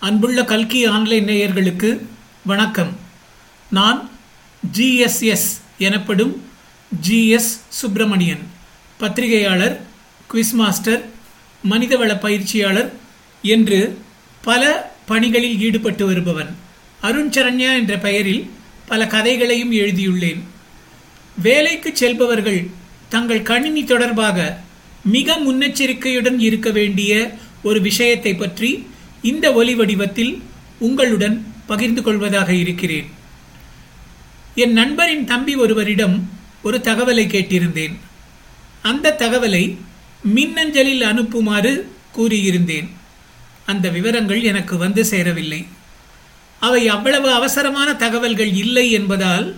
அன்புள்ள கல்கி ஆன்லைன் நேயர்களுக்கு வணக்கம். நான் ஜிஎஸ்எஸ் எனப்படும் ஜிஎஸ் சுப்பிரமணியன் பத்திரிகையாளர் குவிஸ் மாஸ்டர் மனிதவள பயிற்சியாளர் என்று பல பணிகளில் ஈடுபட்டு வருபவன். அருண் சரண்யா என்ற பெயரில் பல கதைகளையும் எழுதியுள்ளேன். வேலைக்கு செல்பவர்கள் தங்கள் கணினி தொடர்பாக மிக முன்னெச்சரிக்கையுடன் இருக்க வேண்டிய ஒரு விஷயத்தை பற்றி இந்த ஒலி வடிவத்தில் உங்களுடன் பகிர்ந்து கொள்வதாக இருக்கிறேன். என் நண்பரின் தம்பி ஒருவரிடம் ஒரு தகவலை கேட்டிருந்தேன். அந்த தகவலை மின்னஞ்சலில் அனுப்புமாறு கூறியிருந்தேன். அந்த விவரங்கள் எனக்கு வந்து சேரவில்லை. அவை அவ்வளவு அவசரமான தகவல்கள் இல்லை என்பதால்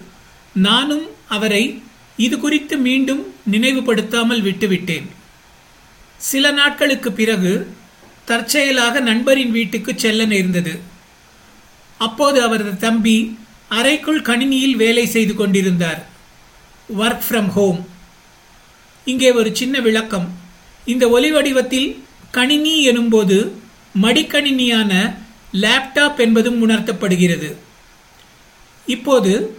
நானும் அவரை இது குறித்து மீண்டும் நினைவுபடுத்தாமல் விட்டுவிட்டேன். சில நாட்களுக்கு பிறகு தற்செயலாக நண்பரின் வீட்டுக்கு செல்ல நேர்ந்தது. அப்போது அவரது தம்பி அறைக்குள் கணினியில் வேலை செய்து கொண்டிருந்தார். ஒர்க் ஃப்ரம் ஹோம் இங்கே ஒரு சின்ன விளக்கம். இந்த ஒலி வடிவத்தில் கணினி எனும்போது மடிக்கணினியான லேப்டாப் என்பதும் உணர்த்தப்படுகிறது. இப்போது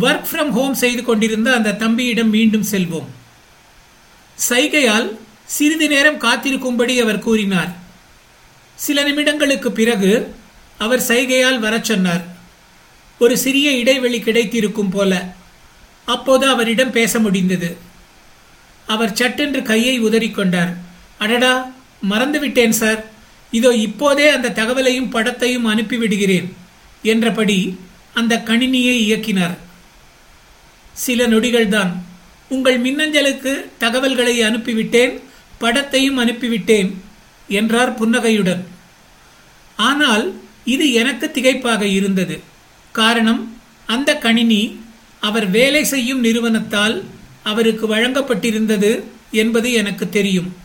ஒர்க் ஃப்ரம் ஹோம் செய்து கொண்டிருந்த அந்த தம்பியிடம் மீண்டும் செல்வோம். சைகையால் சிறிது நேரம் காத்திருக்கும்படி அவர் கூறினார். சில நிமிடங்களுக்கு பிறகு அவர் சைகையால் வரச் சொன்னார். ஒரு சிறிய இடைவெளி கிடைத்திருக்கும் போல. அப்போது அவரிடம் பேச முடிந்தது. அவர் சட்டென்று கையை உதறிக்கொண்டார் அடடா மறந்துவிட்டேன் சார். இதோ இப்போதே அந்த தகவலையும் படத்தையும் அனுப்பிவிடுகிறேன் என்றபடி அந்த கணினியை இயக்கினார். சில நொடிகள்தான். உங்கள் மின்னஞ்சலுக்கு தகவல்களை அனுப்பிவிட்டேன் படத்தையும் அனுப்பிவிட்டேன். என்றார் புன்னகையுடன். ஆனால் இது எனக்கு திகைப்பாக இருந்தது. காரணம் அந்த கணினி அவர் வேலை செய்யும் நிறுவனத்தால் அவருக்கு வழங்கப்பட்டிருந்தது என்பது எனக்கு தெரியும்.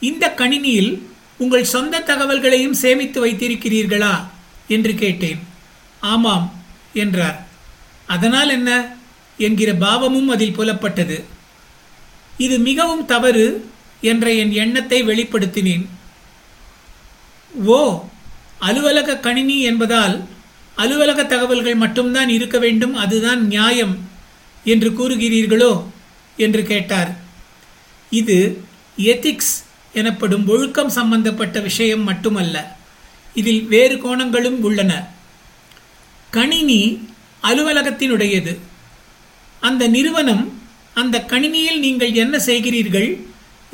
இந்த கணினியில் உங்கள் சொந்த தகவல்களையும் சேமித்து வைத்திருக்கிறீர்களா? என்று கேட்டேன். ஆமாம் என்றார். அதனால் என்ன? என்கிற பாவமும் அதில் புலப்பட்டது. இது மிகவும் தவறு என்ற என் எண்ணத்தை வெளிப்படுத்தினேன். ஓ அலுவலக கணினி என்பதால் அலுவலக தகவல்கள் மட்டும்தான் இருக்க வேண்டும் அதுதான் நியாயம் என்று கூறுகிறீர்களோ என்று கேட்டார். இது எத்திக்ஸ் எனப்படும் ஒழுக்கம் சம்பந்தப்பட்ட விஷயம் மட்டுமல்ல இதில் வேறு கோணங்களும் உள்ளன. கணினி அலுவலகத்தினுடையது. அந்த நிறுவனம் அந்த கணினியில் நீங்கள் என்ன செய்கிறீர்கள்?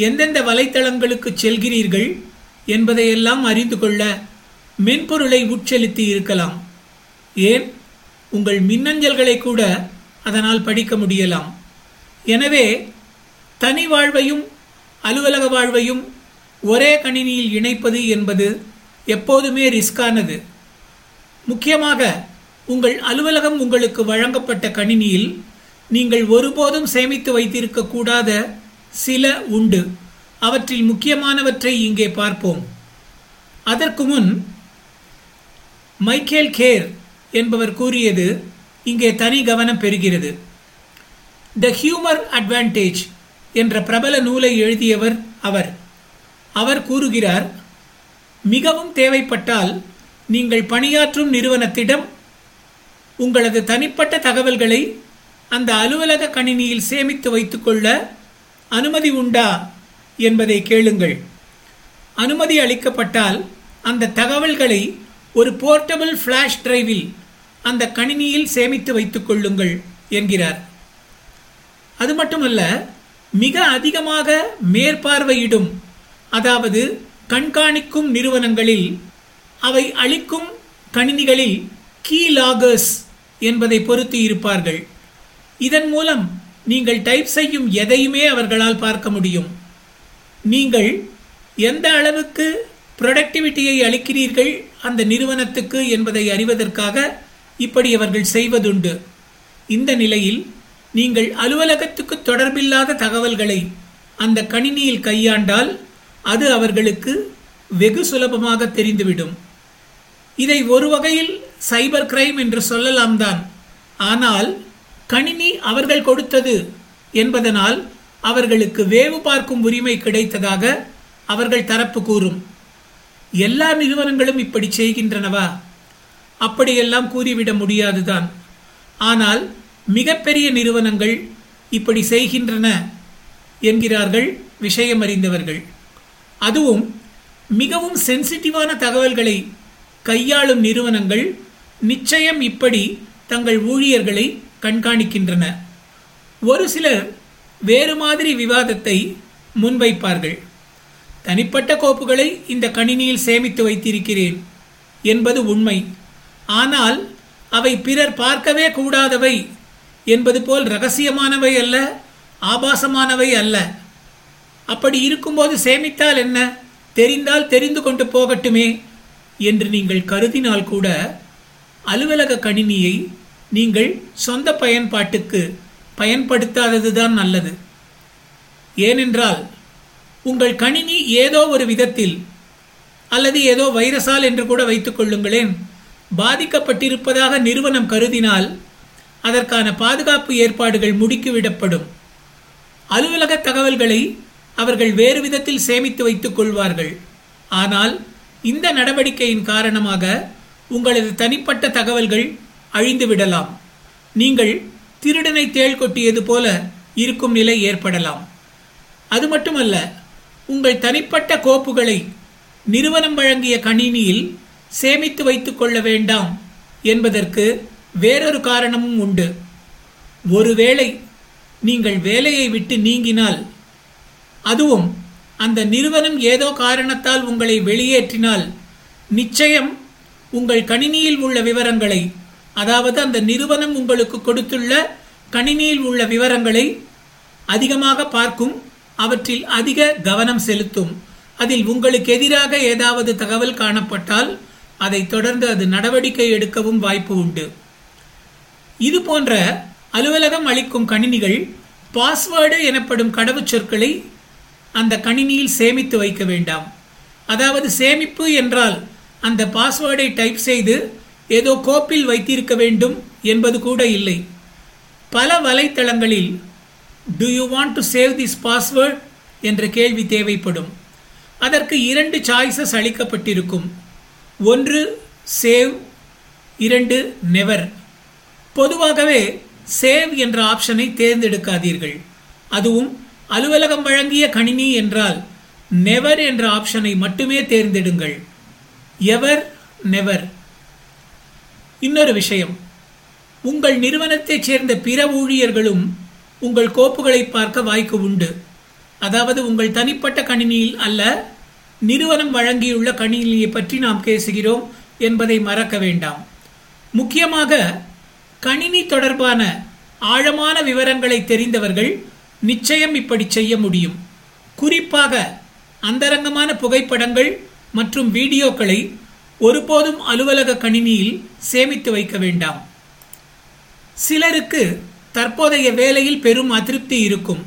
எந்தெந்த வலைத்தளங்களுக்கு செல்கிறீர்கள் என்பதையெல்லாம் அறிந்து கொள்ள மென்பொருளை உட்செலுத்தி இருக்கலாம். ஏன்? உங்கள் மின்னஞ்சல்களை கூட அதனால் படிக்க முடியலாம். எனவே தனி வாழ்வையும் அலுவலக வாழ்வையும் ஒரே கணினியில் இணைப்பது என்பது எப்போதுமே ரிஸ்கானது முக்கியமாக உங்கள் அலுவலகம் உங்களுக்கு வழங்கப்பட்ட கணினியில் நீங்கள் ஒருபோதும் சேமித்து வைத்திருக்கக்கூடாத சில உண்டு. அவற்றில் முக்கியமானவற்றை இங்கே பார்ப்போம். அதற்கு முன் மைக்கேல் கேர் என்பவர் கூறியது இங்கே தனி கவனம் பெறுகிறது. த ஹியூமர் அட்வான்டேஜ் என்ற பிரபல நூலை எழுதியவர் அவர். அவர் கூறுகிறார் மிகவும் தேவைப்பட்டால் நீங்கள் பணியாற்றும் நிறுவனத்திடம் உங்களது தனிப்பட்ட தகவல்களை அந்த அலுவலக கணினியில் சேமித்து வைத்துக்கொள்ள அனுமதி உண்டா என்பதை கேளுங்கள். அனுமதி அளிக்கப்பட்டால் அந்த தகவல்களை ஒரு போர்ட்டபிள் ஃப்ளாஷ் டிரைவில் அந்த கணினியில் சேமித்து வைத்துக் கொள்ளுங்கள் என்கிறார். அது மட்டுமல்ல மிக அதிகமாக மேற்பார்வையிடும் அதாவது கண்காணிக்கும் நிறுவனங்களில் அவை அளிக்கும் கணினிகளில் கீ லாகர்ஸ் என்பதை பொறுத்து இருப்பார்கள். இதன் மூலம் நீங்கள் டைப் செய்யும் எதையுமே அவர்களால் பார்க்க முடியும். நீங்கள் எந்த அளவுக்கு ப்ரொடக்டிவிட்டியை அளிக்கிறீர்கள் அந்த நிறுவனத்துக்கு என்பதை அறிவதற்காக இப்படி அவர்கள் செய்வதுண்டு. இந்த நிலையில் நீங்கள் அலுவலகத்துக்கு தொடர்பில்லாத தகவல்களை அந்த கணினியில் கையாண்டால் அது அவர்களுக்கு வெகு சுலபமாக தெரிந்துவிடும். இதை ஒரு வகையில் சைபர் கிரைம் என்று சொல்லலாம் தான். ஆனால் கணினி அவர்கள் கொடுத்தது என்பதனால் அவர்களுக்கு வேவு பார்க்கும் உரிமை கிடைத்ததாக அவர்கள் தரப்பு கூறும். எல்லா நிறுவனங்களும் இப்படி செய்கின்றனவா? அப்படியெல்லாம் கூறிவிட முடியாதுதான். ஆனால் மிகப்பெரிய நிறுவனங்கள் இப்படி செய்கின்றன என்கிறார்கள் விஷயம் அறிந்தவர்கள் அதுவும் மிகவும் சென்சிட்டிவான தகவல்களை கையாளும் நிறுவனங்கள் நிச்சயம் இப்படி தங்கள் ஊழியர்களை கண்காணிக்கின்றன. ஒரு சிலர் வேறு மாதிரி விவாதத்தை முன்வைப்பார்கள். தனிப்பட்ட கோப்புகளை இந்த கணினியில் சேமித்து வைத்திருக்கிறேன் என்பது உண்மை. ஆனால் அவை பிறர் பார்க்கவே கூடாதவை என்பது போல் ரகசியமானவை அல்ல ஆபாசமானவை அல்ல. அப்படி இருக்கும்போது சேமித்தால் என்ன? தெரிந்தால் தெரிந்து கொண்டு போகட்டுமே என்று நீங்கள் கருதினால் கூட அலுவலக கணினியை நீங்கள் சொந்த பயன்பாட்டுக்கு பயன்படுத்தாததுதான் நல்லது. ஏனென்றால் உங்கள் கணினி ஏதோ ஒரு விதத்தில் அல்லது ஏதோ வைரஸால் என்று கூட வைத்துக் கொள்ளுங்களேன். பாதிக்கப்பட்டிருப்பதாக நிறுவனம் கருதினால் அதற்கான பாதுகாப்பு ஏற்பாடுகள் முடுக்கிவிடப்படும். அலுவலக தகவல்களை அவர்கள் வேறு விதத்தில் சேமித்து வைத்துக் கொள்வார்கள். ஆனால் இந்த நடவடிக்கையின் காரணமாக உங்களது தனிப்பட்ட தகவல்கள் அழிந்து விடலாம். நீங்கள் திருடனை தேள் கொட்டியது போல இருக்கும் நிலை ஏற்படலாம். அது மட்டுமல்ல உங்கள் தனிப்பட்ட கோப்புகளை நிறுவனம் வழங்கிய கணினியில் சேமித்து வைத்துக் கொள்ள வேண்டாம் என்பதற்கு வேறொரு காரணமும் உண்டு. ஒருவேளை நீங்கள் வேலையை விட்டு நீங்கினால் அதுவும் அந்த நிறுவனம் ஏதோ காரணத்தால் உங்களை வெளியேற்றினால் நிச்சயம் உங்கள் கணினியில் உள்ள விவரங்களை அதாவது அந்த நிறுவனம் உங்களுக்கு கொடுத்துள்ள கணினியில் உள்ள விவரங்களை அதிகமாக பார்க்கும் அவற்றில் அதிக கவனம் செலுத்தும். அதில் உங்களுக்கு எதிராக ஏதாவது தகவல் காணப்பட்டால் அதை தொடர்ந்து அது நடவடிக்கை எடுக்கவும் வாய்ப்பு உண்டு. இது போன்ற அலுவலகம் அளிக்கும் கணினிகள் பாஸ்வேர்டு எனப்படும் கடவுச்சொற்களை அந்த கணினியில் சேமித்து வைக்க வேண்டாம். அதாவது சேமிப்பு என்றால் அந்த பாஸ்வேர்டை டைப் செய்து ஏதோ கோப்பில் வைத்திருக்க வேண்டும் என்பது கூட இல்லை. பல வலைத்தளங்களில் do you want to save this password என்ற கேள்வி தேவைப்படும். அதற்கு இரண்டு சாய்ஸஸ் அளிக்கப்பட்டிருக்கும். ஒன்று சேவ் இரண்டு நெவர் பொதுவாகவே சேவ் என்ற ஆப்ஷனை தேர்ந்தெடுக்காதீர்கள். அதுவும் அலுவலகம் வழங்கிய கணினி என்றால் நெவர் என்ற ஆப்ஷனை மட்டுமே தேர்ந்தெடுங்கள். எவர் நெவர் இன்னொரு விஷயம். உங்கள் நிறுவனத்தைச் சேர்ந்த பிற ஊழியர்களும் உங்கள் கோப்புகளை பார்க்க வாய்ப்பு உண்டு. அதாவது உங்கள் தனிப்பட்ட கணினியில் அல்ல நிறுவனம் வழங்கியுள்ள கணினியை பற்றி நாம் பேசுகிறோம் என்பதை மறக்க வேண்டாம். முக்கியமாக கணினி தொடர்பான ஆழமான விவரங்களை தெரிந்தவர்கள் நிச்சயம் இப்படி செய்ய முடியும். குறிப்பாக அந்தரங்கமான புகைப்படங்கள் மற்றும் வீடியோக்களை ஒருபோதும் அலுவலக கணினியில் சேமித்து வைக்க வேண்டாம். சிலருக்கு தற்போதைய வேலையில் பெரும் அதிருப்தி இருக்கும்.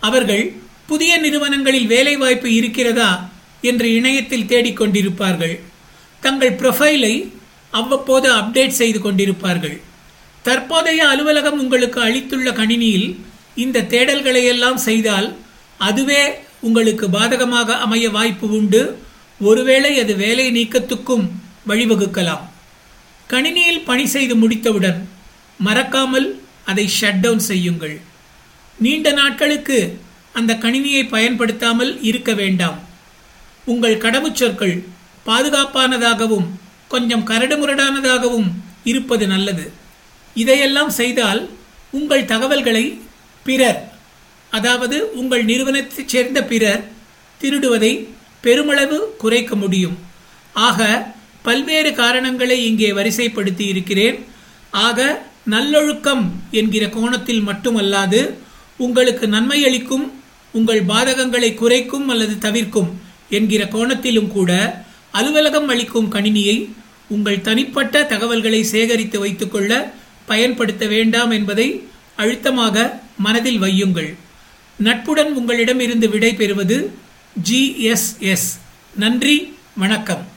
அவர்கள் புதிய நிறுவனங்களில் வேலைவாய்ப்பு இருக்கிறதா என்று இணையத்தில் தேடிக்கொண்டிருப்பார்கள் தங்கள் ப்ரொஃபைலை அவ்வப்போது அப்டேட் செய்து கொண்டிருப்பார்கள். தற்போதைய அலுவலகம் உங்களுக்கு அளித்துள்ள கணினியில் இந்த தேடல்களை எல்லாம் செய்தால் அதுவே உங்களுக்கு பாதகமாக அமைய வாய்ப்பு உண்டு. ஒருவேளை அது வேலை நீக்கத்துக்கும் வழிவகுக்கலாம். கணினியில் பணி செய்து முடித்தவுடன் மறக்காமல் அதை ஷட் டவுன் செய்யுங்கள். நீண்ட நாட்களுக்கு அந்த கணினியை பயன்படுத்தாமல் இருக்க வேண்டாம். உங்கள் கடவுச்சொற்கள் பாதுகாப்பானதாகவும் கொஞ்சம் கரடுமுரடானதாகவும் இருப்பது நல்லது. இதையெல்லாம் செய்தால் உங்கள் தகவல்களை பிறர் அதாவது உங்கள் நிறுவனத்தைச் சேர்ந்த பிறர் திருடுவதை பெருமளவு குறைக்க முடியும். ஆக பல்வேறு காரணங்களை இங்கே வரிசைப்படுத்தி இருக்கிறேன் ஆக நல்லொழுக்கம் என்கிற கோணத்தில் மட்டுமல்லாது உங்களுக்கு நன்மை அளிக்கும் உங்கள் பாதகங்களை குறைக்கும் அல்லது தவிர்க்கும் என்கிற கோணத்திலும் கூட அலுவலகம் அளிக்கும் கணினியை உங்கள் தனிப்பட்ட தகவல்களை சேகரித்து வைத்துக்கொள்ள பயன்படுத்த வேண்டாம் என்பதை அழுத்தமாக மனதில் வையுங்கள். நட்புடன் உங்களிடமிருந்து விடை பெறுவது ஜிஎஸ்எஸ் நன்றி வணக்கம்.